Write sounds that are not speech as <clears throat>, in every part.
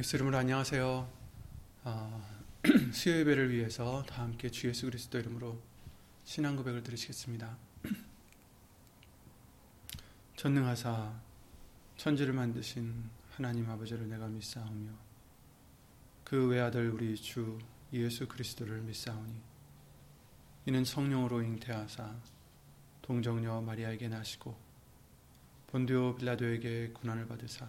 예수 이름으로 안녕하세요. 어, <clears throat> 수요 예배를 위해서 다 함께 주 예수 그리스도 이름으로 신앙 고백을 드리시겠습니다. <clears throat> 전능하사 천지를 만드신 하나님 아버지를 내가 믿사오며 그 외아들 우리 주 예수 그리스도를 믿사오니 이는 성령으로 잉태하사 동정녀 마리아에게 나시고 본디오 빌라도에게 고난을 받으사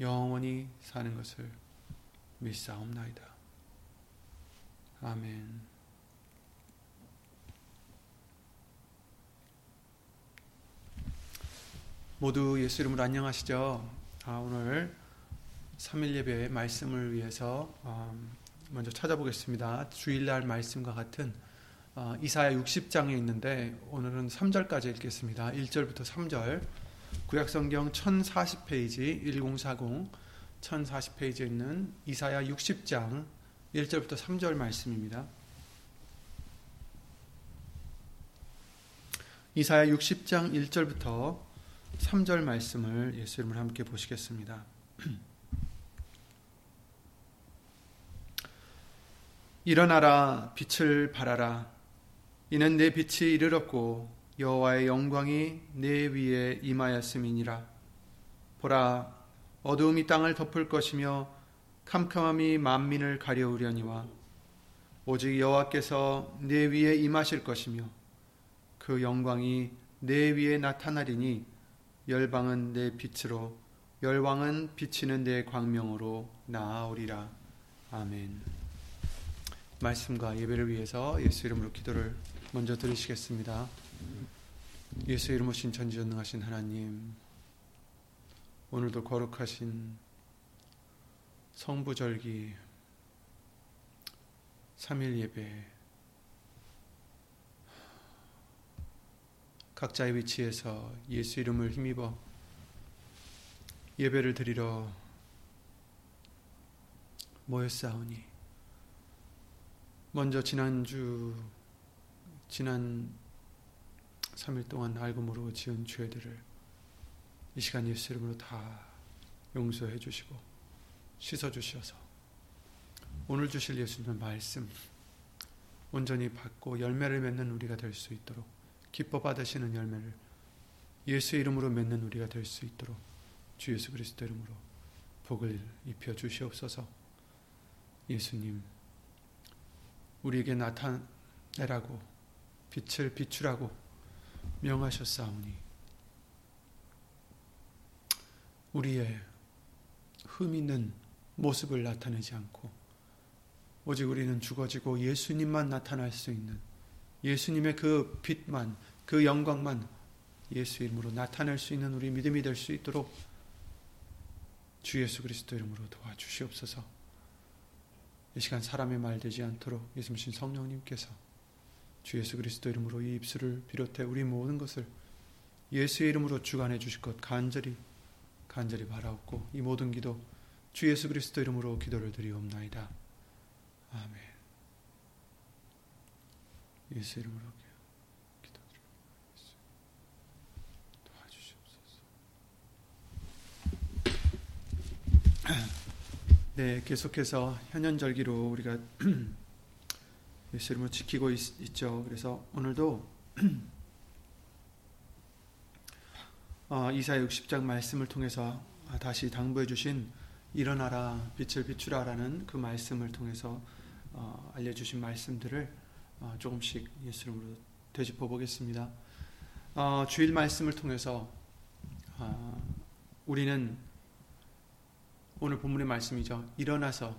영원히 사는 것을 믿사옵나이다. 아멘. 모두 예수 이름으로 안녕하시죠? 아, 오늘 3일 예배 말씀을 위해서 음, 먼저 찾아보겠습니다. 주일날 말씀과 같은 어, 이사야 60장에 있는데 오늘은 3절까지 읽겠습니다. 1절부터 3절. 구약성경 1040페이지 1040 1040페이지에 있는 이사야 60장 1절부터 3절 말씀입니다. 이사야 60장 1절부터 3절 말씀을 예수 이름으로 함께 보시겠습니다. <clears throat> 일어나라 빛을 발하라 이는 내 빛이 이르렀고 여호와의 영광이 내 위에 임하였음이니라. 보라, 어두움이 땅을 덮을 것이며 캄캄함이 만민을 가려우려니와 오직 여호와께서 내 위에 임하실 것이며 그 영광이 내 위에 나타나리니 열방은 내 빛으로 열왕은 비치는 내 광명으로 나아오리라. 아멘. 말씀과 예배를 위해서 예수 이름으로 기도를 먼저 드리시겠습니다. 예수 이름 오신 전지전능하신 하나님 오늘도 거룩하신 성부절기 3일 예배 각자의 위치에서 예수 이름을 힘입어 예배를 드리러 모였사오니 먼저 지난주 지난 3일 동안 알고 모르고 지은 죄들을 이 시간 예수 이름으로 다 용서해 주시고 씻어 주셔서 오늘 주실 예수님의 말씀 온전히 받고 열매를 맺는 우리가 될 수 있도록 기뻐 받으시는 열매를 예수 이름으로 맺는 우리가 될 수 있도록 주 예수 그리스도 이름으로 복을 입혀 주시옵소서. 예수님 우리에게 나타내라고 빛을 비추라고 명하셨사오니 우리의 흠 있는 모습을 나타내지 않고 오직 우리는 죽어지고 예수님만 나타날 수 있는 예수님의 그 빛만 그 영광만 예수 이름으로 나타낼 수 있는 우리 믿음이 될 수 있도록 주 예수 그리스도 이름으로 도와주시옵소서. 이 시간 사람의 말 되지 않도록 예수님 성령님께서 주 예수 그리스도 이름으로 이 입술을 비롯해 우리 모든 것을 예수의 이름으로 주관해 주실 것 간절히 간절히 바라옵고 이 모든 기도 주 예수 그리스도 이름으로 기도를 드리옵나이다. 아멘. 예수 이름으로. 네, 계속해서 현현절기로 우리가 <clears throat> 예수 이름으로 지키고 있, 죠 그래서 오늘도 <clears throat> 어, 이사야 60장 말씀을 통해서 다시 당부해 주신 일어나라 빛을 비추라라는 그 말씀을 통해서 어, 알려주신 말씀들을 어, 조금씩 예수 이름으로 되짚어 보겠습니다. 어, 주일 말씀을 통해서 어, 우리는 오늘 본문의 말씀이죠. 일어나서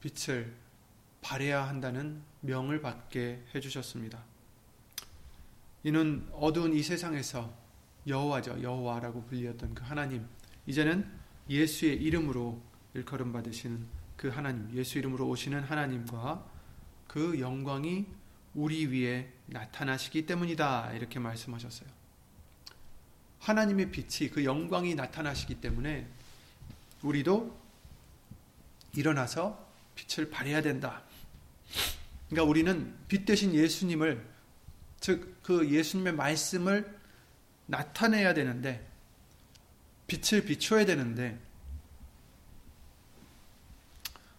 빛을 발해야 한다는 명을 받게 해주셨습니다. 이는 어두운 이 세상에서 여호와죠. 여호와라고 불리었던 그 하나님. 이제는 예수의 이름으로 일컬음 받으시는 그 하나님, 예수 이름으로 오시는 하나님과 그 영광이 우리 위에 나타나시기 때문이다. 이렇게 말씀하셨어요. 하나님의 빛이 그 영광이 나타나시기 때문에 우리도 일어나서 빛을 발해야 된다. 그러니까 우리는 빛 대신 예수님을 즉 그 예수님의 말씀을 나타내야 되는데 빛을 비춰야 되는데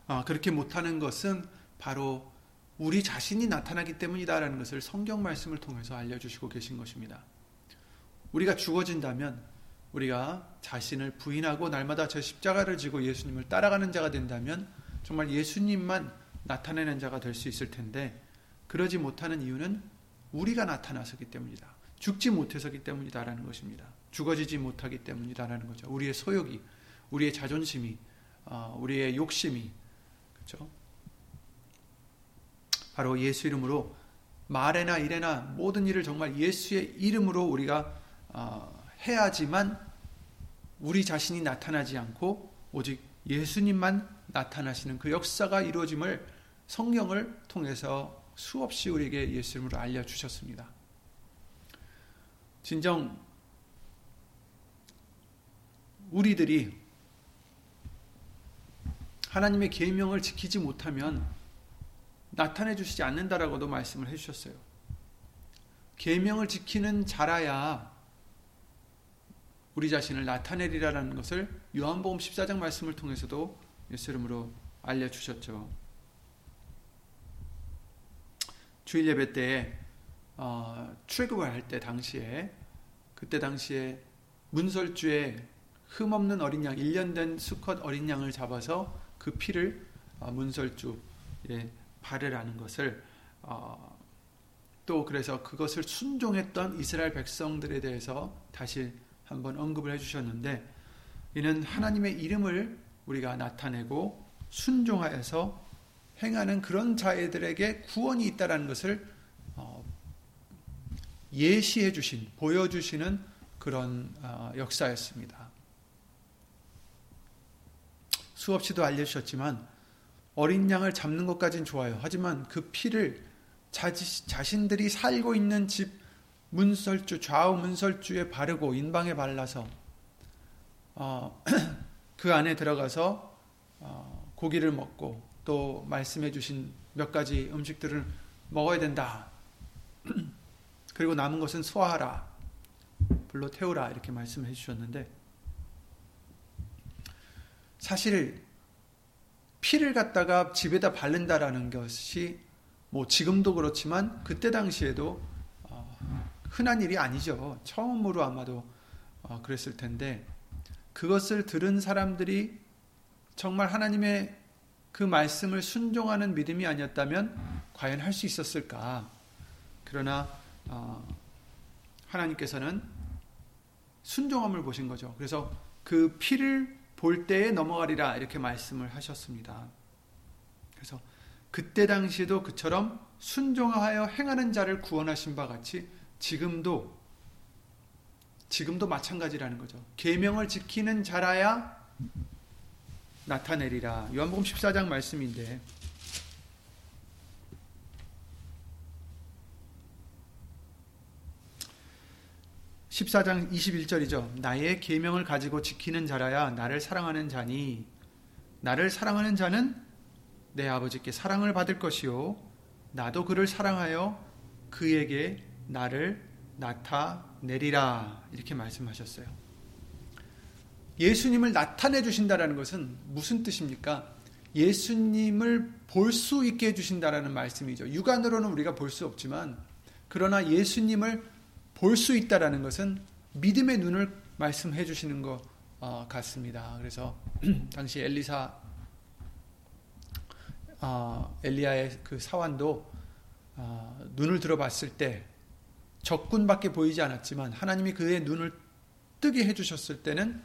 아, 그렇게 못하는 것은 바로 우리 자신이 나타나기 때문이다라는 것을 성경 말씀을 통해서 알려주시고 계신 것입니다. 우리가 죽어진다면 우리가 자신을 부인하고 날마다 저 십자가를 지고 예수님을 따라가는 자가 된다면 정말 예수님만 나타내는 자가 될 수 있을 텐데 그러지 못하는 이유는 우리가 나타나서기 때문이다. 죽지 못해서기 때문이다라는 것입니다. 죽어지지 못하기 때문이다라는 거죠. 우리의 소욕이, 우리의 자존심이, 어, 우리의 욕심이, 그렇죠? 바로 예수 이름으로 말에나 일에나 모든 일을 정말 예수의 이름으로 우리가 어, 해야지만 우리 자신이 나타나지 않고 오직 예수님만 나타나시는 그 역사가 이루어짐을 성경을 통해서 수없이 우리에게 예수 이름으로 알려주셨습니다. 진정 우리들이 하나님의 계명을 지키지 못하면 나타내 주시지 않는다라고도 말씀을 해 주셨어요. 계명을 지키는 자라야 우리 자신을 나타내리라는 것을 요한복음 14장 말씀을 통해서도 예수 이름으로 알려 주셨죠. 주일 예배 때에 어, 출애굽을 할 때 당시에 그때 당시에 문설주에 흠없는 어린 양 1년 된 수컷 어린 양을 잡아서 그 피를 어, 문설주에 발을하는 것을 어, 또 그래서 그것을 순종했던 이스라엘 백성들에 대해서 다시 한번 언급을 해주셨는데 이는 하나님의 이름을 우리가 나타내고 순종하여서 행하는 그런 자들에게 구원이 있다라는 것을 어, 예시해 주신 보여주시는 그런 어, 역사였습니다. 수없이도 알려주셨지만 어린 양을 잡는 것까진 좋아요. 하지만 그 피를 자신들이 살고 있는 집 문설주 좌우 문설주에 바르고 인방에 발라서 어, <clears throat> 그 안에 들어가서 어, 고기를 먹고 또 말씀해 주신 몇 가지 음식들을 먹어야 된다. <clears throat> 그리고 남은 것은 소화하라. 불로 태우라. 이렇게 말씀해 주셨는데 사실 피를 갖다가 집에다 바른다라는 것이 뭐 지금도 그렇지만 그때 당시에도 어, 흔한 일이 아니죠. 처음으로 아마도 어, 그랬을 텐데 그것을 들은 사람들이 정말 하나님의 그 말씀을 순종하는 믿음이 아니었다면 과연 할 수 있었을까? 그러나 어, 하나님께서는 순종함을 보신 거죠. 그래서 그 피를 볼 때에 넘어가리라 이렇게 말씀을 하셨습니다. 그래서 그때 당시에도 그처럼 순종하여 행하는 자를 구원하신 바 같이 지금도 지금도 마찬가지라는 거죠. 계명을 지키는 자라야 나타내리라. 요한복음 14장 말씀인데 14장 21절이죠. 나의 계명을 가지고 지키는 자라야 나를 사랑하는 자니 나를 사랑하는 자는 내 아버지께 사랑을 받을 것이요 나도 그를 사랑하여 그에게 나를 나타내리라 이렇게 말씀하셨어요. 예수님을 나타내 주신다라는 것은 무슨 뜻입니까? 예수님을 볼 수 있게 해 주신다라는 말씀이죠. 육안으로는 우리가 볼 수 없지만 그러나 예수님을 볼 수 있다라는 것은 믿음의 눈을 말씀해 주시는 것 어, 같습니다. 그래서 <clears throat> 당시 엘리사 어, 엘리야의 그 사환도 어, 눈을 들어봤을 때 적군밖에 보이지 않았지만 하나님이 그의 눈을 뜨게 해주셨을 때는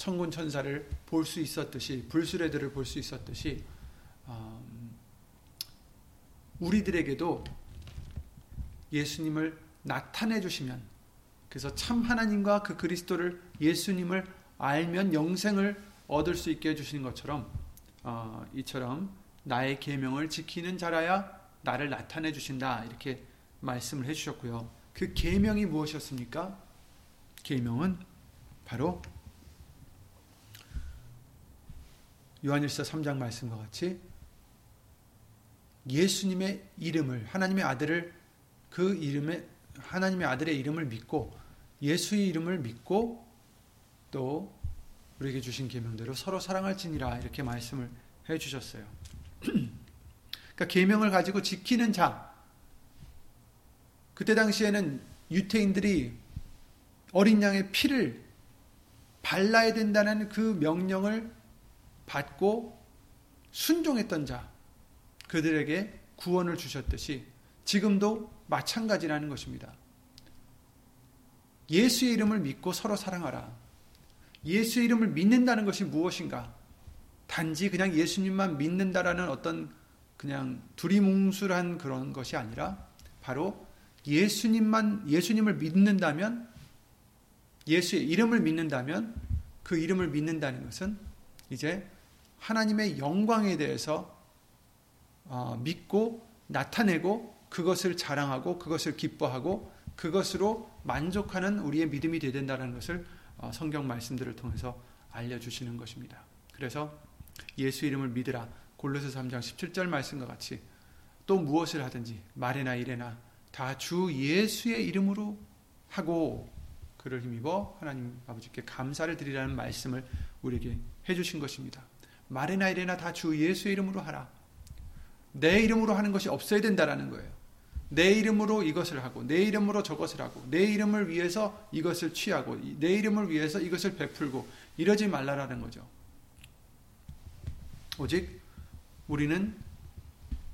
천군 천사를 볼 수 있었듯이 불수레들을 볼 수 있었듯이 우리들에게도 예수님을 나타내 주시면 그래서 참 하나님과 그 그리스도를 예수님을 알면 영생을 얻을 수 있게 해주시는 것처럼 어, 이처럼 나의 계명을 지키는 자라야 나를 나타내 주신다 이렇게 말씀을 해주셨고요. 그 계명이 무엇이었습니까? 계명은 바로 요한일서 3장 말씀과 같이 예수님의 이름을 하나님의 아들을 그 이름에 하나님의 아들의 이름을 믿고 예수의 이름을 믿고 또 우리에게 주신 계명대로 서로 사랑할지니라 이렇게 말씀을 해 주셨어요. <clears throat> 그러니까 계명을 가지고 지키는 자 그때 당시에는 유태인들이 어린 양의 피를 발라야 된다는 그 명령을 받고 순종했던 자, 그들에게 구원을 주셨듯이 지금도 마찬가지라는 것입니다. 예수의 이름을 믿고 서로 사랑하라. 예수의 이름을 믿는다는 것이 무엇인가? 단지 그냥 예수님만 믿는다라는 어떤 그냥 두리뭉술한 그런 것이 아니라 바로 예수님만 예수님을 믿는다면 예수의 이름을 믿는다면 그 이름을 믿는다는 것은 이제 하나님의 영광에 대해서 어, 믿고 나타내고 그것을 자랑하고 그것을 기뻐하고 그것으로 만족하는 우리의 믿음이 되야 된다는 것을 어, 성경 말씀들을 통해서 알려주시는 것입니다. 그래서 예수 이름을 믿으라 골로새 3장 17절 말씀과 같이 또 무엇을 하든지 말이나 일에나 다 주 예수의 이름으로 하고 그를 힘입어 하나님 아버지께 감사를 드리라는 말씀을 우리에게 해주신 것입니다. 말이나 일이나 다 주 예수의 이름으로 하라. 내 이름으로 하는 것이 없어야 된다라는 거예요. 내 이름으로 이것을 하고, 내 이름으로 저것을 하고, 내 이름을 위해서 이것을 취하고, 내 이름을 위해서 이것을 베풀고, 이러지 말라라는 거죠. 오직 우리는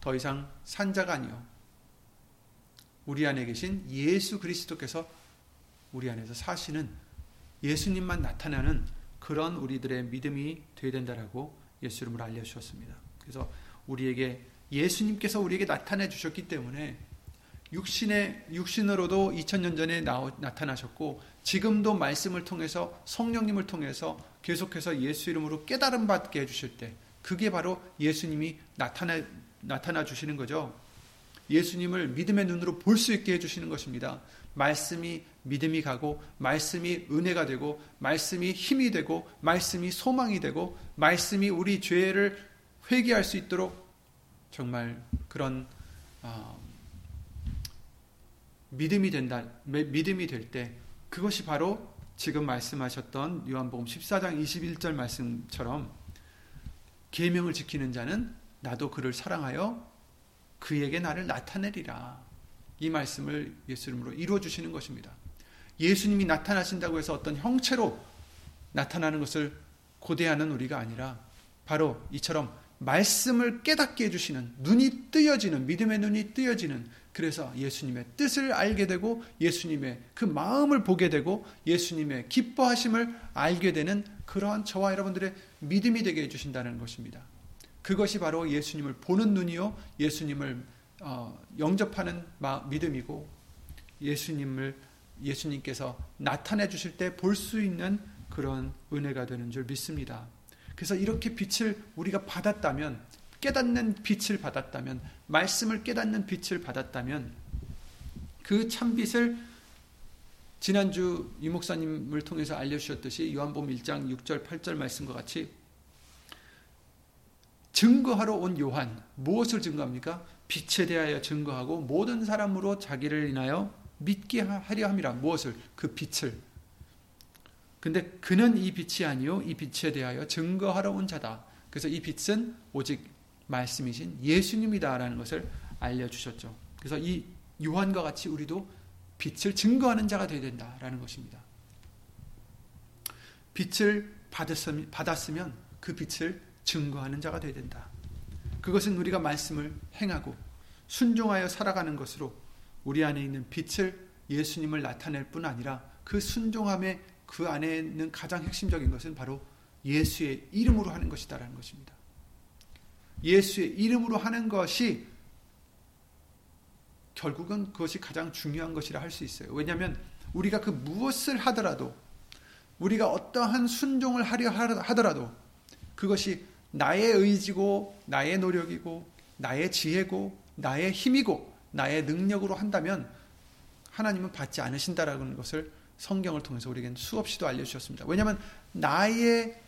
더 이상 산자가 아니요. 우리 안에 계신 예수 그리스도께서 우리 안에서 사시는 예수님만 나타나는 그런 우리들의 믿음이 되어야 된다라고 예수 이름으로 알려주셨습니다. 그래서 우리에게 예수님께서 우리에게 나타내 주셨기 때문에 육신의 육신으로도 2000년 전에 나타나셨고 지금도 말씀을 통해서 성령님을 통해서 계속해서 예수 이름으로 깨달음 받게 해 주실 때 그게 바로 예수님이 나타나 나타나 주시는 거죠. 예수님을 믿음의 눈으로 볼 수 있게 해 주시는 것입니다. 말씀이 믿음이 가고 말씀이 은혜가 되고 말씀이 힘이 되고 말씀이 소망이 되고 말씀이 우리 죄를 회개할 수 있도록 정말 그런 어, 믿음이 된다 믿음이 될 때 그것이 바로 지금 말씀하셨던 요한복음 14장 21절 말씀처럼 계명을 지키는 자는 나도 그를 사랑하여 그에게 나를 나타내리라. 이 말씀을 예수 이름으로 이루어 주시는 것입니다. 예수님이 나타나신다고 해서 어떤 형체로 나타나는 것을 고대하는 우리가 아니라 바로 이처럼 말씀을 깨닫게 해주시는 눈이 뜨여지는 믿음의 눈이 뜨여지는 그래서 예수님의 뜻을 알게 되고 예수님의 그 마음을 보게 되고 예수님의 기뻐하심을 알게 되는 그러한 저와 여러분들의 믿음이 되게 해주신다는 것입니다. 그것이 바로 예수님을 보는 눈이요 예수님을 어, 영접하는 믿음이고 예수님을 예수님께서 나타내 주실 때 볼 수 있는 그런 은혜가 되는 줄 믿습니다. 그래서 이렇게 빛을 우리가 받았다면 깨닫는 빛을 받았다면 말씀을 깨닫는 빛을 받았다면 그 참빛을 지난주 이 목사님을 통해서 알려주셨듯이 요한복음 1장 6절 8절 말씀과 같이 증거하러 온 요한 무엇을 증거합니까? 빛에 대하여 증거하고 모든 사람으로 자기를 인하여 믿게 하려 함이라 무엇을 그 빛을 근데 그는 이 빛이 아니요 이 빛에 대하여 증거하러 온 자다. 그래서 이 빛은 오직 말씀이신 예수님이다라는 것을 알려 주셨죠. 그래서 이 요한과 같이 우리도 빛을 증거하는 자가 되어야 된다라는 것입니다. 빛을 받았으면 그 빛을 증거하는 자가 되어야 된다. 그것은 우리가 말씀을 행하고 순종하여 살아가는 것으로 우리 안에 있는 빛을 예수님을 나타낼 뿐 아니라 그 순종함의 그 안에 있는 가장 핵심적인 것은 바로 예수의 이름으로 하는 것이다라는 것입니다. 예수의 이름으로 하는 것이 결국은 그것이 가장 중요한 것이라 할 수 있어요. 왜냐하면 우리가 그 무엇을 하더라도 우리가 어떠한 순종을 하려 하더라도 그것이 나의 의지고 나의 노력이고 나의 지혜고 나의 힘이고 나의 능력으로 한다면 하나님은 받지 않으신다라는 것을 성경을 통해서 우리에겐 수없이도 알려주셨습니다. 왜냐하면 나의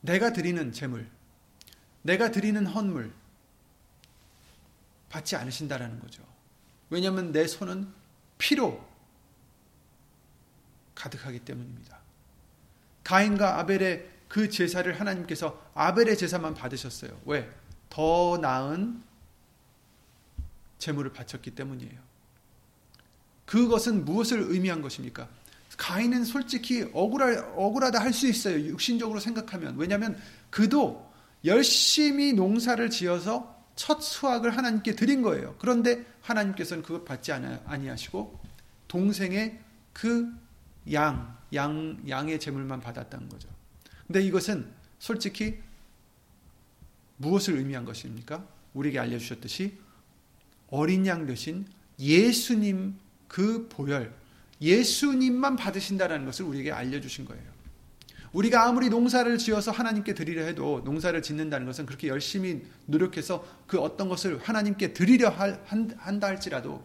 내가 드리는 재물, 내가 드리는 헌물 받지 않으신다라는 거죠. 왜냐하면 내 손은 피로 가득하기 때문입니다. 가인과 아벨의 그 제사를 하나님께서 아벨의 제사만 받으셨어요. 왜? 더 나은 제물을 바쳤기 때문이에요. 그것은 무엇을 의미한 것입니까? 가인은 솔직히 억울하, 억울하다 할 수 있어요. 육신적으로 생각하면. 왜냐하면 그도 열심히 농사를 지어서 첫 수확을 하나님께 드린 거예요. 그런데 하나님께서는 그것 받지 아니하시고 동생의 그 양, 양, 양의 제물만 받았다는 거죠. 근데 이것은 솔직히 무엇을 의미한 것입니까? 우리에게 알려주셨듯이 어린 양 대신 예수님 그 보혈, 예수님만 받으신다는 것을 우리에게 알려주신 거예요. 우리가 아무리 농사를 지어서 하나님께 드리려 해도 농사를 짓는다는 것은 그렇게 열심히 노력해서 그 어떤 것을 하나님께 드리려 한다 할지라도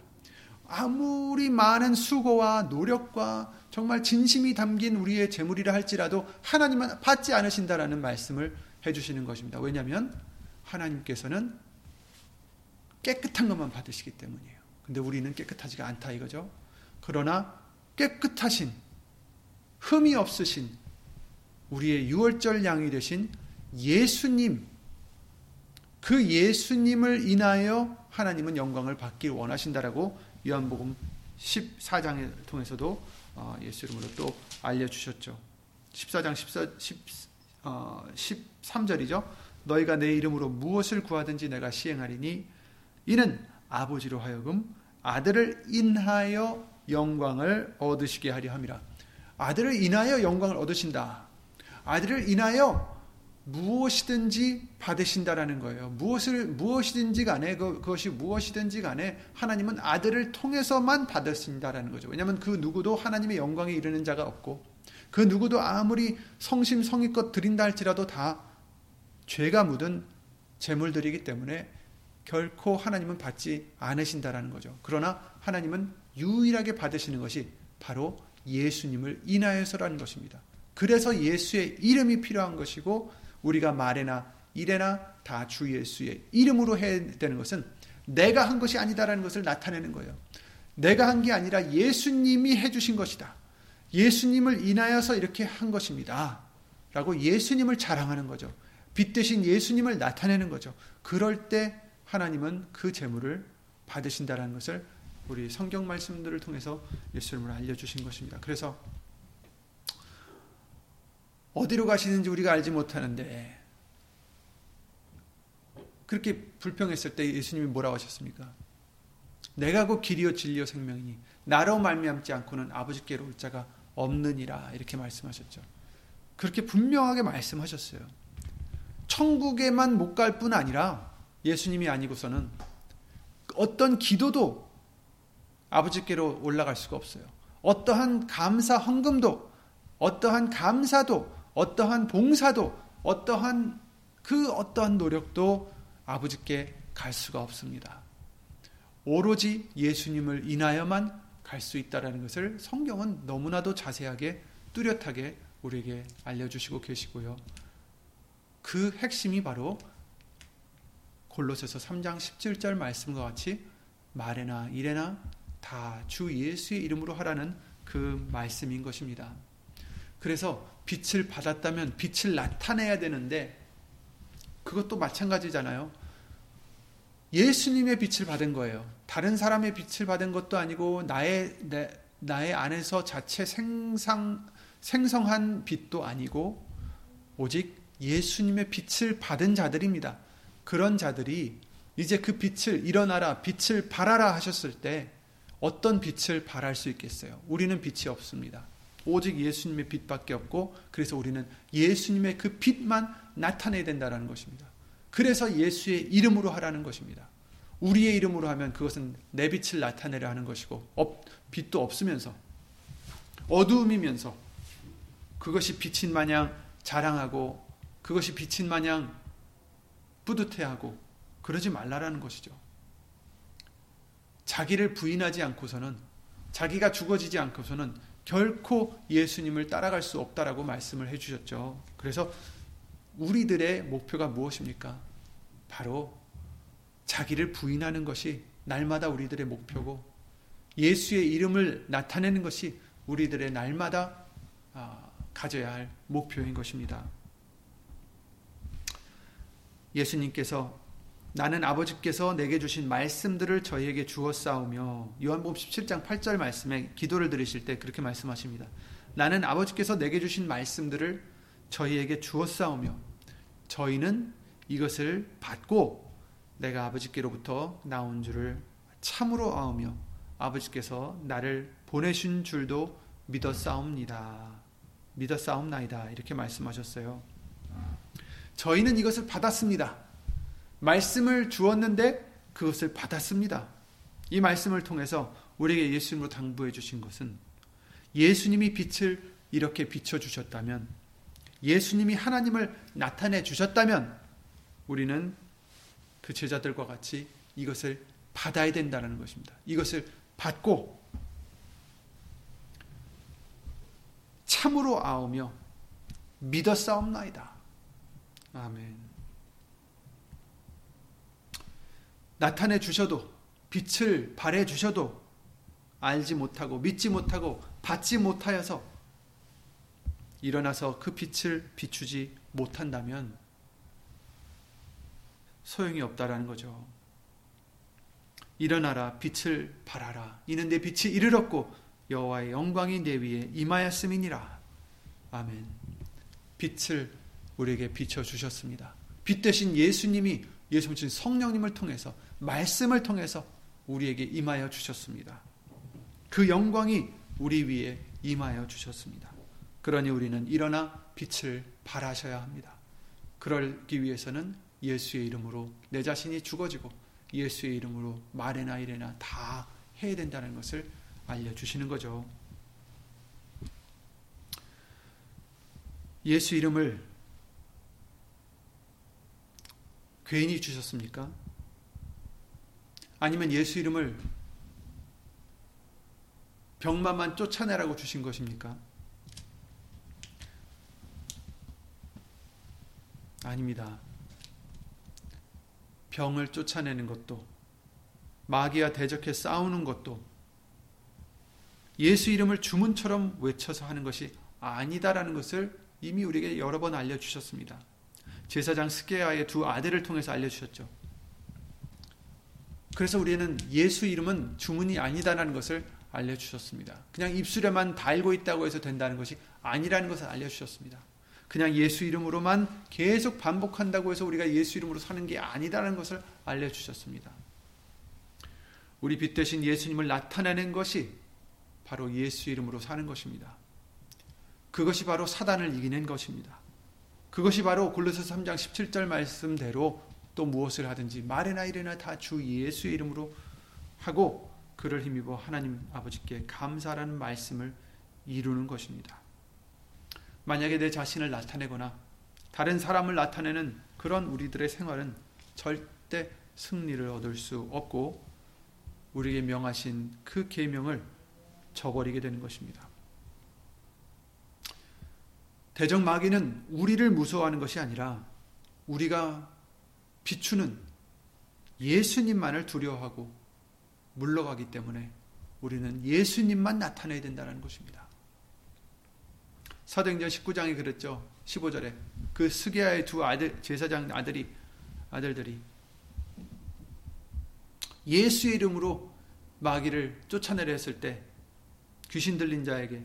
아무리 많은 수고와 노력과 정말 진심이 담긴 우리의 재물이라 할지라도 하나님은 받지 않으신다라는 말씀을 해주시는 것입니다. 왜냐하면 하나님께서는 깨끗한 것만 받으시기 때문이에요. 근데 우리는 깨끗하지가 않다 이거죠. 그러나 깨끗하신 흠이 없으신 우리의 유월절 양이 되신 예수님 그 예수님을 인하여 하나님은 영광을 받길 원하신다라고 요한복음 14장을 통해서도 어, 예수 이름으로 또 알려주셨죠. 14장 14, 10, 어, 13절이죠. 너희가 내 이름으로 무엇을 구하든지 내가 시행하리니 이는 아버지로 하여금 아들을 인하여 영광을 얻으시게 하려 함이라. 아들을 인하여 영광을 얻으신다. 아들을 인하여 무엇이든지 받으신다라는 거예요. 무엇을 무엇이든지 간에 그, 그것이 무엇이든지 간에 하나님은 아들을 통해서만 받으신다라는 거죠. 왜냐하면 그 누구도 하나님의 영광에 이르는 자가 없고 그 누구도 아무리 성심성의껏 드린다 할지라도 다 죄가 묻은 재물들이기 때문에 결코 하나님은 받지 않으신다라는 거죠. 그러나 하나님은 유일하게 받으시는 것이 바로 예수님을 인하여서라는 것입니다. 그래서 예수의 이름이 필요한 것이고 우리가 말에나 일에나 다 주 예수의 이름으로 해야 되는 것은 내가 한 것이 아니다라는 것을 나타내는 거예요. 내가 한 게 아니라 예수님이 해주신 것이다. 예수님을 인하여서 이렇게 한 것입니다. 라고 예수님을 자랑하는 거죠. 빛 대신 예수님을 나타내는 거죠. 그럴 때 하나님은 그 재물을 받으신다라는 것을 우리 성경 말씀들을 통해서 예수님을 알려주신 것입니다. 그래서 어디로 가시는지 우리가 알지 못하는데 그렇게 불평했을 때 예수님이 뭐라고 하셨습니까? 내가 그 길이요 진리요 생명이니 나로 말미암지 않고는 아버지께로 올 자가 없느니라 이렇게 말씀하셨죠. 그렇게 분명하게 말씀하셨어요. 천국에만 못 갈 뿐 아니라 예수님이 아니고서는 어떤 기도도 아버지께로 올라갈 수가 없어요. 어떠한 감사 헌금도 어떠한 감사도 어떠한 봉사도 어떠한 그 어떠한 노력도 아버지께 갈 수가 없습니다. 오로지 예수님을 인하여만 갈 수 있다라는 것을 성경은 너무나도 자세하게 뚜렷하게 우리에게 알려주시고 계시고요. 그 핵심이 바로 골로새서 3장 17절 말씀과 같이 말에나 일에나 다 주 예수의 이름으로 하라는 그 말씀인 것입니다. 그래서 빛을 받았다면 빛을 나타내야 되는데 그것도 마찬가지잖아요. 예수님의 빛을 받은 거예요. 다른 사람의 빛을 받은 것도 아니고 나의 내, 나의 안에서 자체 생상 생성한 빛도 아니고 오직 예수님의 빛을 받은 자들입니다. 그런 자들이 이제 그 빛을 일어나라, 빛을 발하라 하셨을 때 어떤 빛을 발할 수 있겠어요? 우리는 빛이 없습니다. 오직 예수님의 빛밖에 없고 그래서 우리는 예수님의 그 빛만 나타내야 된다는 것입니다. 그래서 예수의 이름으로 하라는 것입니다. 우리의 이름으로 하면 그것은 내 빛을 나타내려 하는 것이고 빛도 없으면서 어두움이면서 그것이 빛인 마냥 자랑하고 그것이 빛인 마냥 뿌듯해하고 그러지 말라라는 것이죠. 자기를 부인하지 않고서는 자기가 죽어지지 않고서는 결코 예수님을 따라갈 수 없다라고 말씀을 해주셨죠. 그래서 우리들의 목표가 무엇입니까? 바로 자기를 부인하는 것이 날마다 우리들의 목표고 예수의 이름을 나타내는 것이 우리들의 날마다 아, 가져야 할 목표인 것입니다. 예수님께서 나는 아버지께서 내게 주신 말씀들을 저희에게 주었사오며 요한복음 17장 8절 말씀에 기도를 드리실 때 그렇게 말씀하십니다. 나는 아버지께서 내게 주신 말씀들을 저희에게 주었사오며 저희는 이것을 받고 내가 아버지께로부터 나온 줄을 참으로 아오며 아버지께서 나를 보내신 줄도 믿었사옵니다. 믿었사옵나이다. 이렇게 말씀하셨어요. 저희는 이것을 받았습니다. 말씀을 주었는데 그것을 받았습니다. 이 말씀을 통해서 우리에게 예수님으로 당부해 주신 것은 예수님이 빛을 이렇게 비춰 주셨다면 예수님이 하나님을 나타내 주셨다면 우리는 그 제자들과 같이 이것을 받아야 된다는 것입니다. 이것을 받고 참으로 아오며 믿었사옵나이다. 아멘. 나타내 주셔도 빛을 발해 주셔도 알지 못하고 믿지 못하고 받지 못하여서 일어나서 그 빛을 비추지 못한다면 소용이 없다라는 거죠. 일어나라 빛을 발하라 이는 내 빛이 이르렀고 여호와의 영광이 내 위에 임하였음이니라. 아멘. 빛을 우리에게 비춰 주셨습니다. 빛 대신 예수님이 예수님 성령님을 통해서 말씀을 통해서 우리에게 임하여 주셨습니다. 그 영광이 우리 위에 임하여 주셨습니다. 그러니 우리는 일어나 빛을 발하셔야 합니다. 그러기 위해서는 예수의 이름으로 내 자신이 죽어지고 예수의 이름으로 말이나 이래나 다 해야 된다는 것을 알려주시는 거죠. 예수 이름을 괜히 주셨습니까? 아니면 예수 이름을 병만만 쫓아내라고 주신 것입니까? 아닙니다. 병을 쫓아내는 것도 마귀와 대적해 싸우는 것도 예수 이름을 주문처럼 외쳐서 하는 것이 아니다라는 것을 이미 우리에게 여러 번 알려주셨습니다. 제사장 스게아의 두 아들을 통해서 알려주셨죠. 그래서 우리는 예수 이름은 주문이 아니다라는 것을 알려주셨습니다. 그냥 입술에만 달고 있다고 해서 된다는 것이 아니라는 것을 알려주셨습니다. 그냥 예수 이름으로만 계속 반복한다고 해서 우리가 예수 이름으로 사는 게 아니다라는 것을 알려주셨습니다. 우리 빛 대신 예수님을 나타내는 것이 바로 예수 이름으로 사는 것입니다. 그것이 바로 사단을 이기는 것입니다. 그것이 바로 골로새 3장 17절 말씀대로 또 무엇을 하든지 말이나 이래나 다 주 예수의 이름으로 하고 그를 힘입어 하나님 아버지께 감사라는 말씀을 이루는 것입니다. 만약에 내 자신을 나타내거나 다른 사람을 나타내는 그런 우리들의 생활은 절대 승리를 얻을 수 없고 우리에게 명하신 그 계명을 저버리게 되는 것입니다. 대적 마귀는 우리를 무서워하는 것이 아니라 우리가 비추는 예수님만을 두려워하고 물러가기 때문에 우리는 예수님만 나타내야 된다는 것입니다. 사도행전 19장에 그랬죠. 15절에 그 스게아의 두 아들 제사장 아들이 아들들이 예수의 이름으로 마귀를 쫓아내려 했을 때 귀신 들린 자에게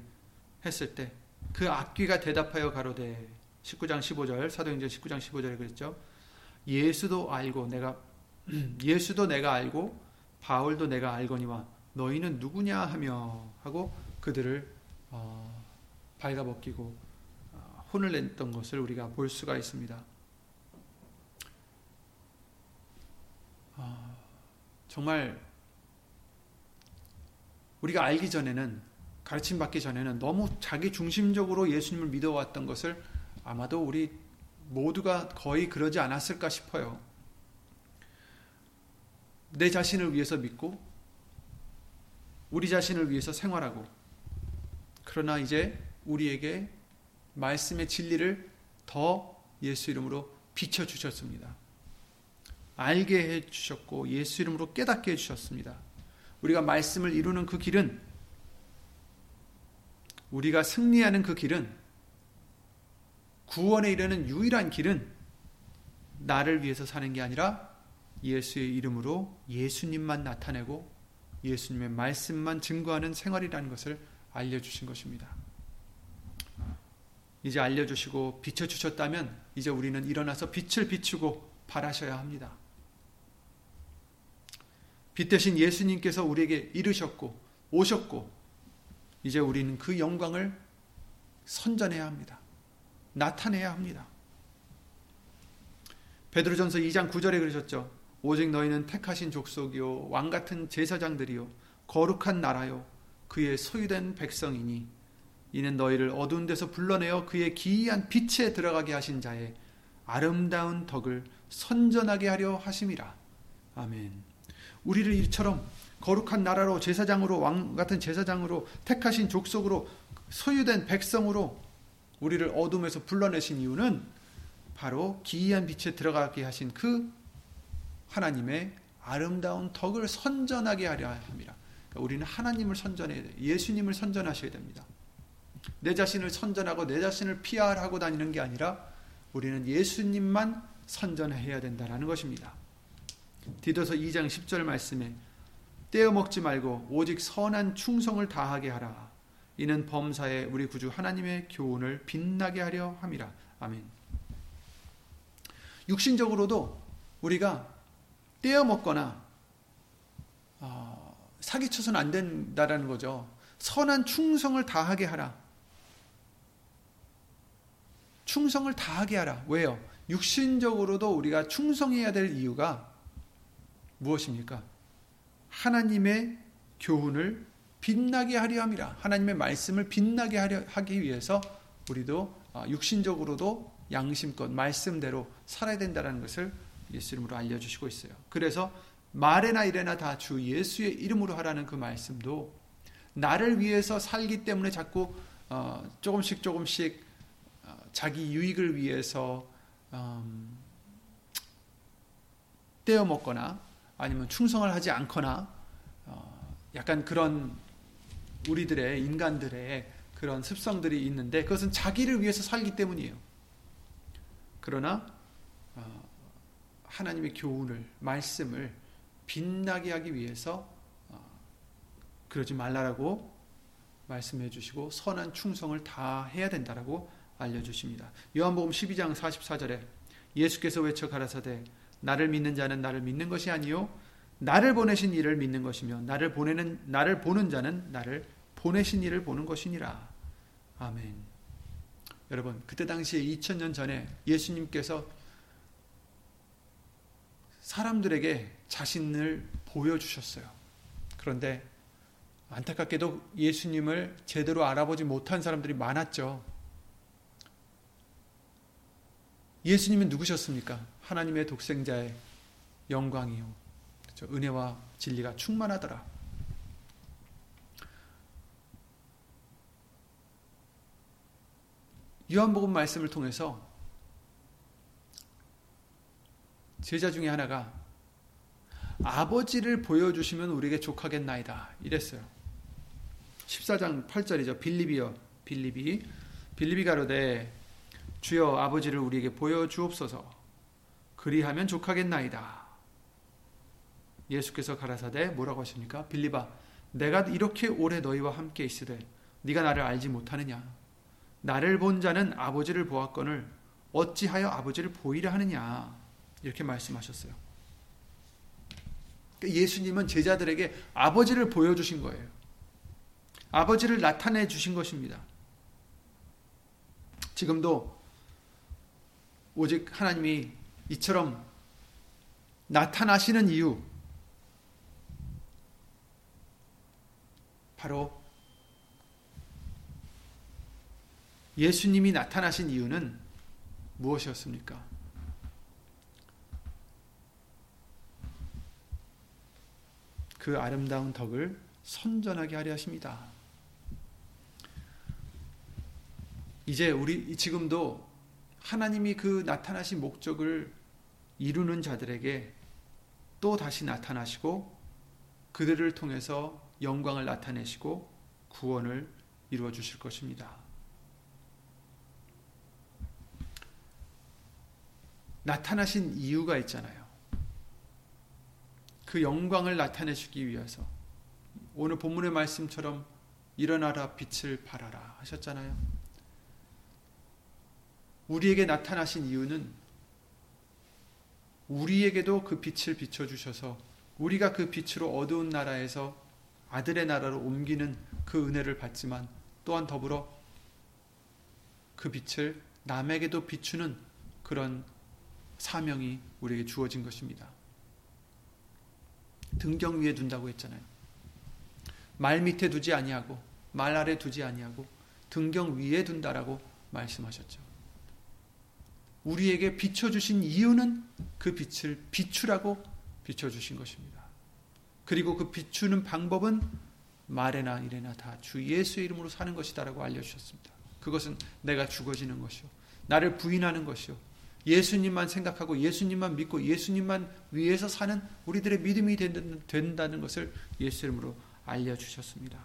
했을 때 그 악귀가 대답하여 가로되 19장 15절 사도행전 19장 15절에 그랬죠. 예수도 알고 내가 <clears throat> 예수도 내가 알고 바울도 내가 알거니와 너희는 누구냐 하며 하고 그들을 어, 발가 벗기고 어, 혼을 냈던 것을 우리가 볼 수가 있습니다. 어, 정말 우리가 알기 전에는 가르침 받기 전에는 너무 자기 중심적으로 예수님을 믿어왔던 것을 아마도 우리 모두가 거의 그러지 않았을까 싶어요. 내 자신을 위해서 믿고 우리 자신을 위해서 생활하고 그러나 이제 우리에게 말씀의 진리를 더 예수 이름으로 비춰 주셨습니다. 알게 해 주셨고 예수 이름으로 깨닫게 해 주셨습니다. 우리가 말씀을 이루는 그 길은 우리가 승리하는 그 길은 구원에 이르는 유일한 길은 나를 위해서 사는 게 아니라 예수의 이름으로 예수님만 나타내고 예수님의 말씀만 증거하는 생활이라는 것을 알려주신 것입니다. 이제 알려주시고 비춰주셨다면 이제 우리는 일어나서 빛을 비추고 발하셔야 합니다. 빛 대신 예수님께서 우리에게 이르셨고 오셨고 이제 우리는 그 영광을 선전해야 합니다. 나타내야 합니다. 베드로전서 2장 9절에 그러셨죠. 오직 너희는 택하신 족속이요 왕 같은 제사장들이요 거룩한 나라요 그의 소유된 백성이니 이는 너희를 어두운 데서 불러내어 그의 기이한 빛에 들어가게 하신 자의 아름다운 덕을 선전하게 하려 하심이라. 아멘. 우리를 이처럼 거룩한 나라로 제사장으로 왕 같은 제사장으로 택하신 족속으로 소유된 백성으로 우리를 어둠에서 불러내신 이유는 바로 기이한 빛에 들어가게 하신 그 하나님의 아름다운 덕을 선전하게 하려 합니다. 그러니까 우리는 하나님을 선전해야 돼요. 예수님을 선전하셔야 됩니다. 내 자신을 선전하고 내 자신을 피하고 다니는 게 아니라 우리는 예수님만 선전해야 된다라는 것입니다. 디도서 2장 10절 말씀에 떼어 먹지 말고 오직 선한 충성을 다하게 하라. 이는 범사에 우리 구주 하나님의 교훈을 빛나게 하려 함이라. 아멘. 육신적으로도 우리가 떼어 먹거나 어, 사기쳐서는 안 된다라는 거죠. 선한 충성을 다하게 하라. 충성을 다하게 하라. 왜요? 육신적으로도 우리가 충성해야 될 이유가 무엇입니까? 하나님의 교훈을 빛나게 하려 함이라. 하나님의 말씀을 빛나게 하려 하기 위해서 우리도 아, 육신적으로도 양심껏 말씀대로 살아야 된다는 것을 예수 이름으로 알려주시고 있어요. 그래서 말에나 이래나 다 주 예수의 이름으로 하라는 그 말씀도 나를 위해서 살기 때문에 자꾸 어, 조금씩 조금씩 어, 자기 유익을 위해서 음, 떼어 먹거나 아니면 충성을 하지 않거나 어, 약간 그런 우리들의 인간들의 그런 습성들이 있는데 그것은 자기를 위해서 살기 때문이에요. 그러나 어, 하나님의 교훈을 말씀을 빛나게 하기 위해서 어, 그러지 말라라고 말씀해 주시고 선한 충성을 다 해야 된다라고 알려 주십니다. 요한복음 12장 44절에 예수께서 외쳐 가라사대 나를 믿는 자는 나를 믿는 것이 아니요 나를 보내신 이를 믿는 것이며 나를 보내는 나를 보는 자는 나를 보내신 이를 보는 것이니라. 아멘. 여러분, 그때 당시에 2000년 전에 예수님께서 사람들에게 자신을 보여주셨어요. 그런데 안타깝게도 예수님을 제대로 알아보지 못한 사람들이 많았죠. 예수님은 누구셨습니까? 하나님의 독생자의 영광이요. 그렇죠? 은혜와 진리가 충만하더라. 요한복음 말씀을 통해서 제자 중에 하나가 아버지를 보여주시면 우리에게 족하겠나이다. 이랬어요. 14장 8절이죠. 빌리비요. 빌리비. 빌리비 가로되 주여 아버지를 우리에게 보여주옵소서. 그리하면 족하겠나이다. 예수께서 가라사대 뭐라고 하십니까? 빌리바 내가 이렇게 오래 너희와 함께 있으되 네가 나를 알지 못하느냐 나를 본 자는 아버지를 보았거늘 어찌하여 아버지를 보이려 하느냐 이렇게 말씀하셨어요. 그러니까 예수님은 제자들에게 아버지를 보여주신 거예요. 아버지를 나타내 주신 것입니다. 지금도 오직 하나님이 이처럼 나타나시는 이유 바로 예수님이 나타나신 이유는 무엇이었습니까? 그 아름다운 덕을 선전하게 하려 하십니다. 이제 우리 지금도 하나님이 그 나타나신 목적을 이루는 자들에게 또 다시 나타나시고 그들을 통해서 영광을 나타내시고 구원을 이루어 주실 것입니다. 나타나신 이유가 있잖아요. 그 영광을 나타내시기 위해서 오늘 본문의 말씀처럼 일어나라 빛을 발하라 하셨잖아요. 우리에게 나타나신 이유는 우리에게도 그 빛을 비춰 주셔서 우리가 그 빛으로 어두운 나라에서 아들의 나라로 옮기는 그 은혜를 받지만 또한 더불어 그 빛을 남에게도 비추는 그런 사명이 우리에게 주어진 것입니다. 등경 위에 둔다고 했잖아요. 말 밑에 두지 아니하고 말 아래 두지 아니하고 등경 위에 둔다라고 말씀하셨죠. 우리에게 비춰 주신 이유는 그 빛을 비추라고 비춰 주신 것입니다. 그리고 그 비추는 방법은 말에나 이래나 다 주 예수의 이름으로 사는 것이다라고 알려 주셨습니다. 그것은 내가 죽어지는 것이요 나를 부인하는 것이요 예수님만 생각하고 예수님만 믿고 예수님만 위해서 사는 우리들의 믿음이 된다는 것을 예수 이름으로 알려주셨습니다.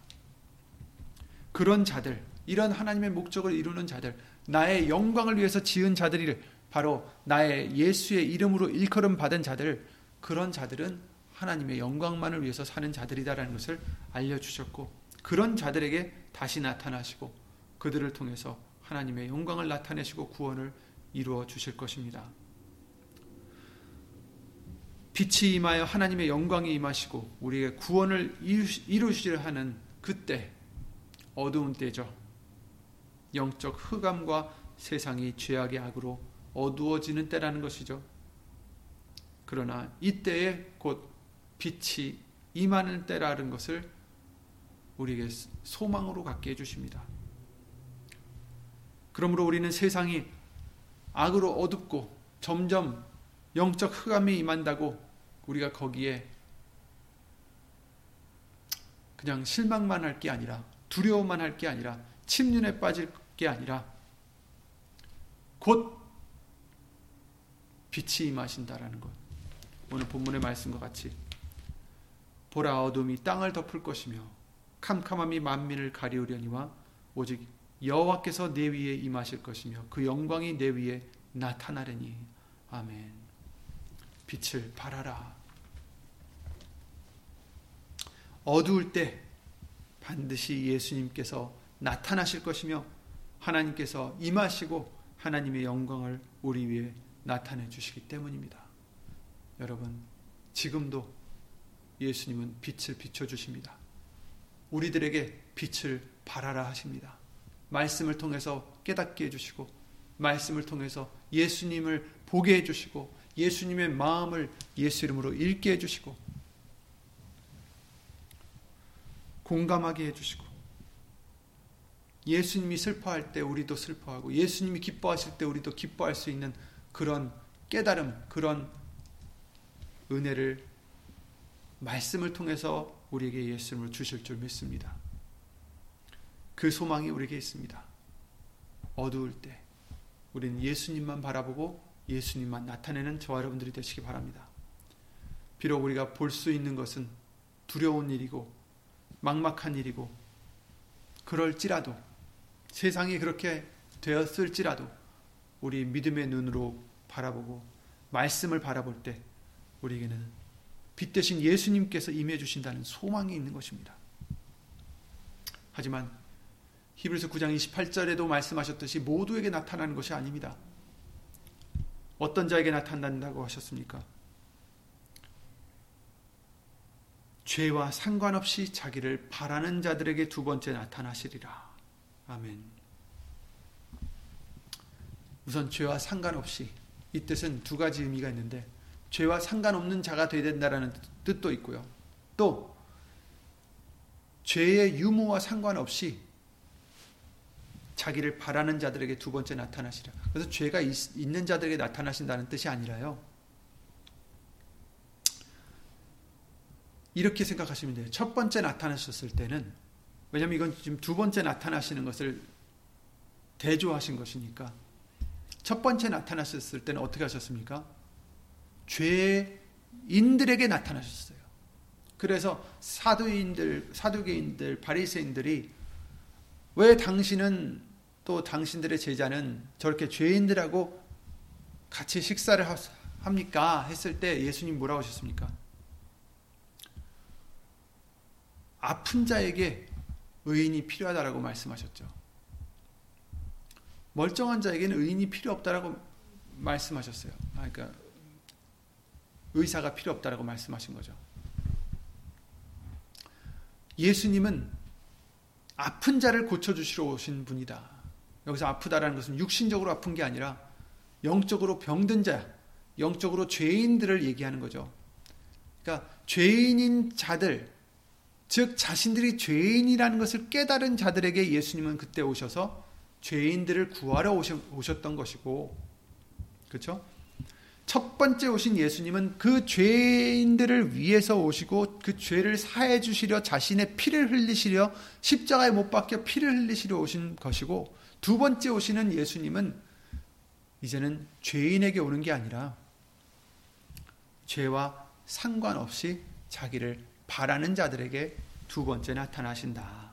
그런 자들, 이런 하나님의 목적을 이루는 자들, 나의 영광을 위해서 지은 자들이 바로 나의 예수의 이름으로 일컬음 받은 자들, 그런 자들은 하나님의 영광만을 위해서 사는 자들이다라는 것을 알려주셨고, 그런 자들에게 다시 나타나시고, 그들을 통해서 하나님의 영광을 나타내시고 구원을 이루어 주실 것입니다. 빛이 임하여 하나님의 영광이 임하시고 우리의 구원을 이루시려 하는 그때 어두운 때죠. 영적 흑암과 세상이 죄악의 악으로 어두워지는 때라는 것이죠. 그러나 이때에 곧 빛이 임하는 때라는 것을 우리에게 소망으로 갖게 해주십니다. 그러므로 우리는 세상이 악으로 어둡고 점점 영적 흑암이 임한다고 우리가 거기에 그냥 실망만 할 게 아니라 두려워만 할 게 아니라 침륜에 빠질 게 아니라 곧 빛이 임하신다라는 것. 오늘 본문의 말씀과 같이 보라 어둠이 땅을 덮을 것이며 캄캄함이 만민을 가리우려니와 오직 여호와께서 내 위에 임하실 것이며 그 영광이 내 위에 나타나려니 아멘. 빛을 발하라. 어두울 때 반드시 예수님께서 나타나실 것이며 하나님께서 임하시고 하나님의 영광을 우리 위에 나타내 주시기 때문입니다. 여러분, 지금도 예수님은 빛을 비춰 주십니다. 우리들에게 빛을 발하라 하십니다. 말씀을 통해서 깨닫게 해주시고, 말씀을 통해서 예수님을 보게 해주시고, 예수님의 마음을 예수 이름으로 읽게 해주시고, 공감하게 해주시고, 예수님이 슬퍼할 때 우리도 슬퍼하고, 예수님이 기뻐하실 때 우리도 기뻐할 수 있는 그런 깨달음, 그런 은혜를 말씀을 통해서 우리에게 예수님을 주실 줄 믿습니다. 그 소망이 우리에게 있습니다. 어두울 때 우리는 예수님만 바라보고 예수님만 나타내는 저와 여러분들이 되시기 바랍니다. 비록 우리가 볼 수 있는 것은 두려운 일이고 막막한 일이고 그럴지라도 세상이 그렇게 되었을지라도 우리 믿음의 눈으로 바라보고 말씀을 바라볼 때 우리에게는 빛 대신 예수님께서 임해 주신다는 소망이 있는 것입니다. 하지만 히브리서 9장 28절에도 말씀하셨듯이 모두에게 나타나는 것이 아닙니다. 어떤 자에게 나타난다고 하셨습니까? 죄와 상관없이 자기를 바라는 자들에게 두 번째 나타나시리라. 아멘. 우선 죄와 상관없이 이 뜻은 두 가지 의미가 있는데 죄와 상관없는 자가 되야 된다는 뜻도 있고요. 또 죄의 유무와 상관없이 자기를 바라는 자들에게 두 번째 나타나시라. 그래서 죄가 있, 있는 자들에게 나타나신다는 뜻이 아니라요. 이렇게 생각하시면 돼요. 첫 번째 나타나셨을 때는 왜냐하면 이건 지금 두 번째 나타나시는 것을 대조하신 것이니까 첫 번째 나타나셨을 때는 어떻게 하셨습니까? 죄인들에게 나타나셨어요. 그래서 사두인들, 사두개인들, 바리새인들이 왜 당신은 또 당신들의 제자는 저렇게 죄인들하고 같이 식사를 합니까? 했을 때 예수님 뭐라고 하셨습니까? 아픈 자에게 의인이 필요하다라고 말씀하셨죠. 멀쩡한 자에게는 의인이 필요 없다라고 말씀하셨어요. 아, 그러니까 의사가 필요 없다라고 말씀하신 거죠. 예수님은 아픈 자를 고쳐주시러 오신 분이다. 여기서 아프다라는 것은 육신적으로 아픈 게 아니라 영적으로 병든 자, 영적으로 죄인들을 얘기하는 거죠. 그러니까 죄인인 자들, 즉 자신들이 죄인이라는 것을 깨달은 자들에게 예수님은 그때 오셔서 죄인들을 구하러 오셨던 것이고, 그렇죠? 첫 번째 오신 예수님은 그 죄인들을 위해서 오시고 그 죄를 사해 주시려 자신의 피를 흘리시려 십자가에 못 박혀 피를 흘리시려 오신 것이고 두 번째 오시는 예수님은 이제는 죄인에게 오는 게 아니라 죄와 상관없이 자기를 바라는 자들에게 두 번째 나타나신다.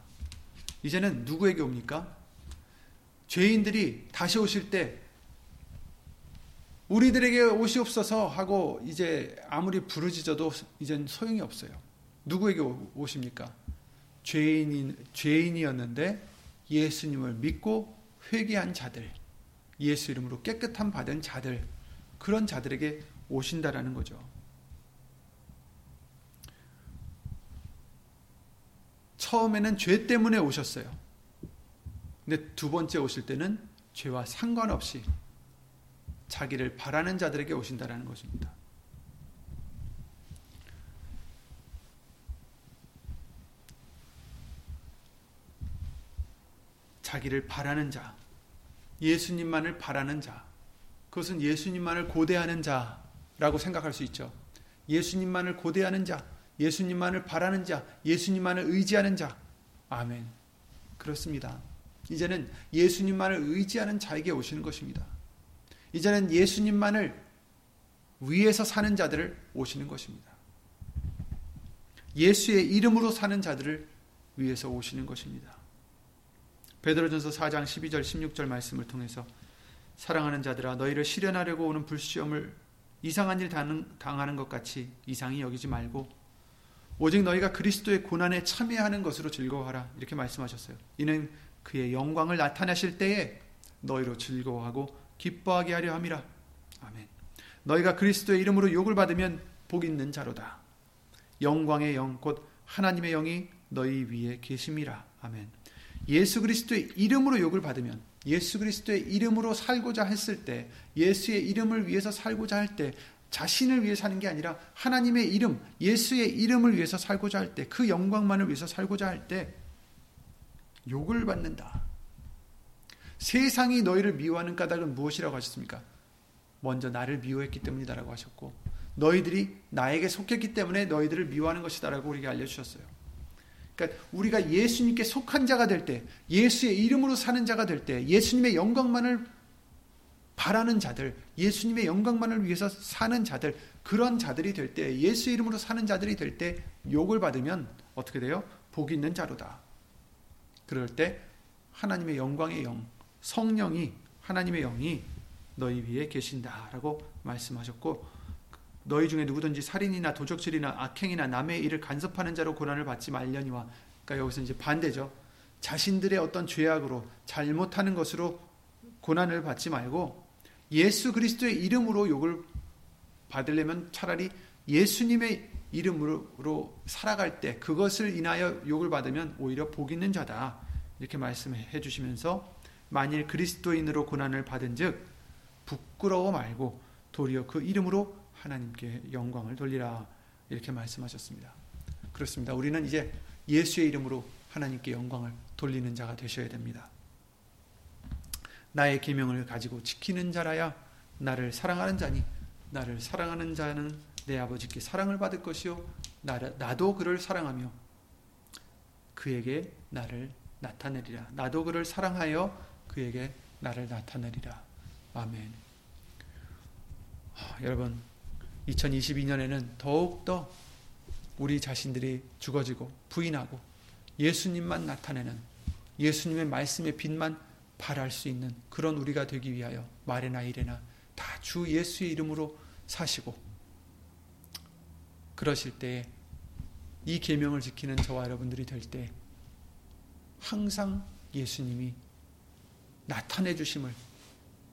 이제는 누구에게 옵니까? 죄인들이 다시 오실 때 우리들에게 옷이 없어서 하고 이제 아무리 부르짖어도 이젠 소용이 없어요. 누구에게 오십니까? 죄인인 죄인이었는데 예수님을 믿고 회개한 자들, 예수 이름으로 깨끗함 받은 자들, 그런 자들에게 오신다라는 거죠. 처음에는 죄 때문에 오셨어요. 근데 두 번째 오실 때는 죄와 상관없이 자기를 바라는 자들에게 오신다라는 것입니다. 자기를 바라는 자, 예수님만을 바라는 자, 그것은 예수님만을 고대하는 자라고 생각할 수 있죠. 예수님만을 고대하는 자, 예수님만을 바라는 자, 예수님만을 의지하는 자. 아멘. 그렇습니다. 이제는 예수님만을 의지하는 자에게 오시는 것입니다. 이제는 예수님만을 위해서 사는 자들을 오시는 것입니다. 예수의 이름으로 사는 자들을 위해서 오시는 것입니다. 베드로전서 4장 12절 16절 말씀을 통해서 사랑하는 자들아 너희를 실현하려고 오는 불시험을 이상한 일 당하는 것 같이 이상히 여기지 말고 오직 너희가 그리스도의 고난에 참여하는 것으로 즐거워하라 이렇게 말씀하셨어요. 이는 그의 영광을 나타내실 때에 너희로 즐거워하고 기뻐하게 하려 함이라. 아멘. 너희가 그리스도의 이름으로 욕을 받으면 복 있는 자로다. 영광의 영 곧 하나님의 영이 너희 위에 계심이라. 아멘. 예수 그리스도의 이름으로 욕을 받으면 예수 그리스도의 이름으로 살고자 했을 때 예수의 이름을 위해서 살고자 할 때 자신을 위해 사는 게 아니라 하나님의 이름, 예수의 이름을 위해서 살고자 할 때 그 영광만을 위해서 살고자 할 때 욕을 받는다. 세상이 너희를 미워하는 까닭은 무엇이라고 하셨습니까? 먼저 나를 미워했기 때문이다라고 하셨고 너희들이 나에게 속했기 때문에 너희들을 미워하는 것이다라고 우리에게 알려주셨어요. 그러니까 우리가 예수님께 속한 자가 될 때, 예수의 이름으로 사는 자가 될 때, 예수님의 영광만을 바라는 자들, 예수님의 영광만을 위해서 사는 자들, 그런 자들이 될 때, 예수 이름으로 사는 자들이 될 때 욕을 받으면 어떻게 돼요? 복 있는 자로다. 그럴 때 하나님의 영광의 영, 성령이 하나님의 영이 너희 위에 계신다라고 말씀하셨고 너희 중에 누구든지 살인이나 도적질이나 악행이나 남의 일을 간섭하는 자로 고난을 받지 말려니와 그러니까 여기서 이제 반대죠. 자신들의 어떤 죄악으로 잘못하는 것으로 고난을 받지 말고 예수 그리스도의 이름으로 욕을 받으려면 차라리 예수님의 이름으로 살아갈 때 그것을 인하여 욕을 받으면 오히려 복 있는 자다. 이렇게 말씀해 주시면서 만일 그리스도인으로 고난을 받은즉 부끄러워 말고 도리어 그 이름으로 하나님께 영광을 돌리라 이렇게 말씀하셨습니다. 그렇습니다. 우리는 이제 예수의 이름으로 하나님께 영광을 돌리는 자가 되셔야 됩니다. 나의 계명을 가지고 지키는 자라야 나를 사랑하는 자니 나를 사랑하는 자는 내 아버지께 사랑을 받을 것이요 나도 그를 사랑하며 그에게 나를 나타내리라. 나도 그를 사랑하여 그에게 나를 나타내리라. 아멘. 아, 여러분, 2022년에는 더욱더 우리 자신들이 죽어지고 부인하고 예수님만 나타내는 예수님의 말씀의 빛만 발할 수 있는 그런 우리가 되기 위하여 말이나 이래나 다 주 예수의 이름으로 사시고 그러실 때에 이 계명을 지키는 저와 여러분들이 될 때 항상 예수님이 나타내 주심을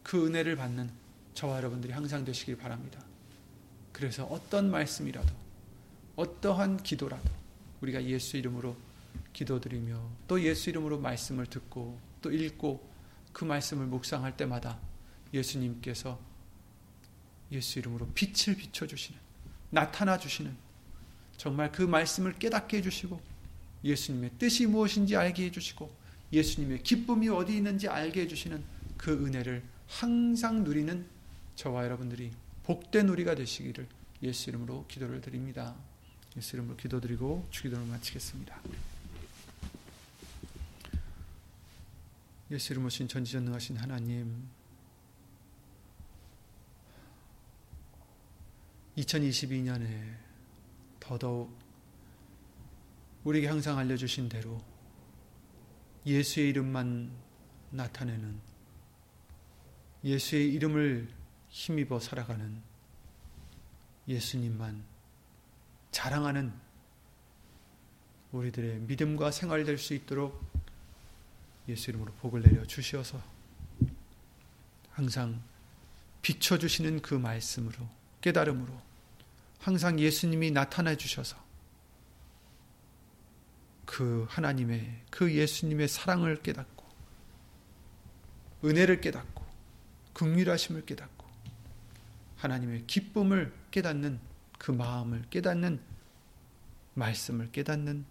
그 은혜를 받는 저와 여러분들이 항상 되시길 바랍니다. 그래서 어떤 말씀이라도 어떠한 기도라도 우리가 예수 이름으로 기도드리며 또 예수 이름으로 말씀을 듣고 또 읽고 그 말씀을 묵상할 때마다 예수님께서 예수 이름으로 빛을 비춰 주시는 나타나 주시는 정말 그 말씀을 깨닫게 해 주시고 예수님의 뜻이 무엇인지 알게 해 주시고 예수님의 기쁨이 어디 있는지 알게 해주시는 그 은혜를 항상 누리는 저와 여러분들이 복된 우리가 되시기를 예수 이름으로 기도를 드립니다. 예수 이름으로 기도드리고 주기도를 마치겠습니다. 예수 이름으로 신 전지전능하신 하나님 2022년에 더더욱 우리에게 항상 알려주신 대로 예수의 이름만 나타내는 예수의 이름을 힘입어 살아가는 예수님만 자랑하는 우리들의 믿음과 생활 될 수 있도록 예수 이름으로 복을 내려 주시어서 항상 비춰주시는 그 말씀으로 깨달음으로 항상 예수님이 나타나 주셔서 그 하나님의 그 예수님의 사랑을 깨닫고 은혜를 깨닫고 극률하심을 깨닫고 하나님의 기쁨을 깨닫는 그 마음을 깨닫는 말씀을 깨닫는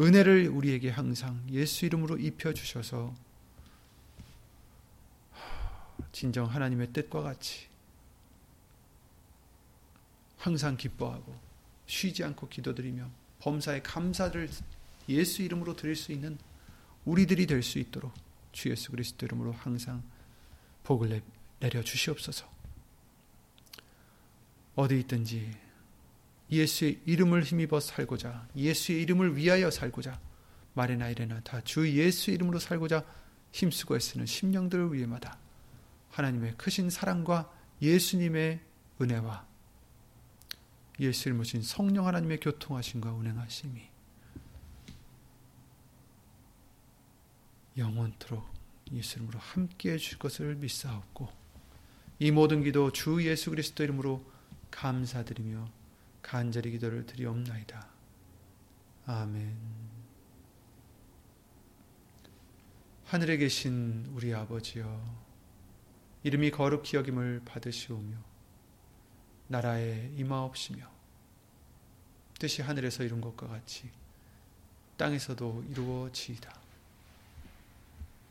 은혜를 우리에게 항상 예수 이름으로 입혀 주셔서 진정 하나님의 뜻과 같이 항상 기뻐하고 쉬지 않고 기도드리며 범사에 감사를 예수 이름으로 드릴 수 있는 우리들이 될 수 있도록 주 예수 그리스도 이름으로 항상 복을 내려 주시옵소서. 어디 있든지 예수의 이름을 힘입어 살고자 예수의 이름을 위하여 살고자 말이나 이래나 다 주 예수 이름으로 살고자 힘쓰고 애쓰는 심령들을 위해마다 하나님의 크신 사랑과 예수님의 은혜와 예수를 모신 성령 하나님의 교통하심과 운행하심이 영원토록 예수 이름으로 함께 해줄 것을 믿사옵고 이 모든 기도 주 예수 그리스도 이름으로 감사드리며 간절히 기도를 드리옵나이다. 아멘. 하늘에 계신 우리 아버지여 이름이 거룩히 여김을 받으시오며 나라에 임하옵시며 뜻이 하늘에서 이룬 것과 같이 땅에서도 이루어지이다.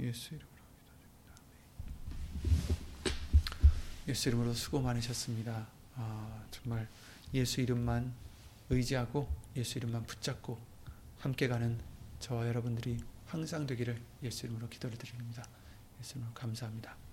예수 이름으로 기도드립니다. 예수 이름으로 수고 많으셨습니다. 아, 정말 예수 이름만 의지하고 예수 이름만 붙잡고 함께 가는 저와 여러분들이 항상 되기를 예수 이름으로 기도를 드립니다. 예수 이름으로 감사합니다.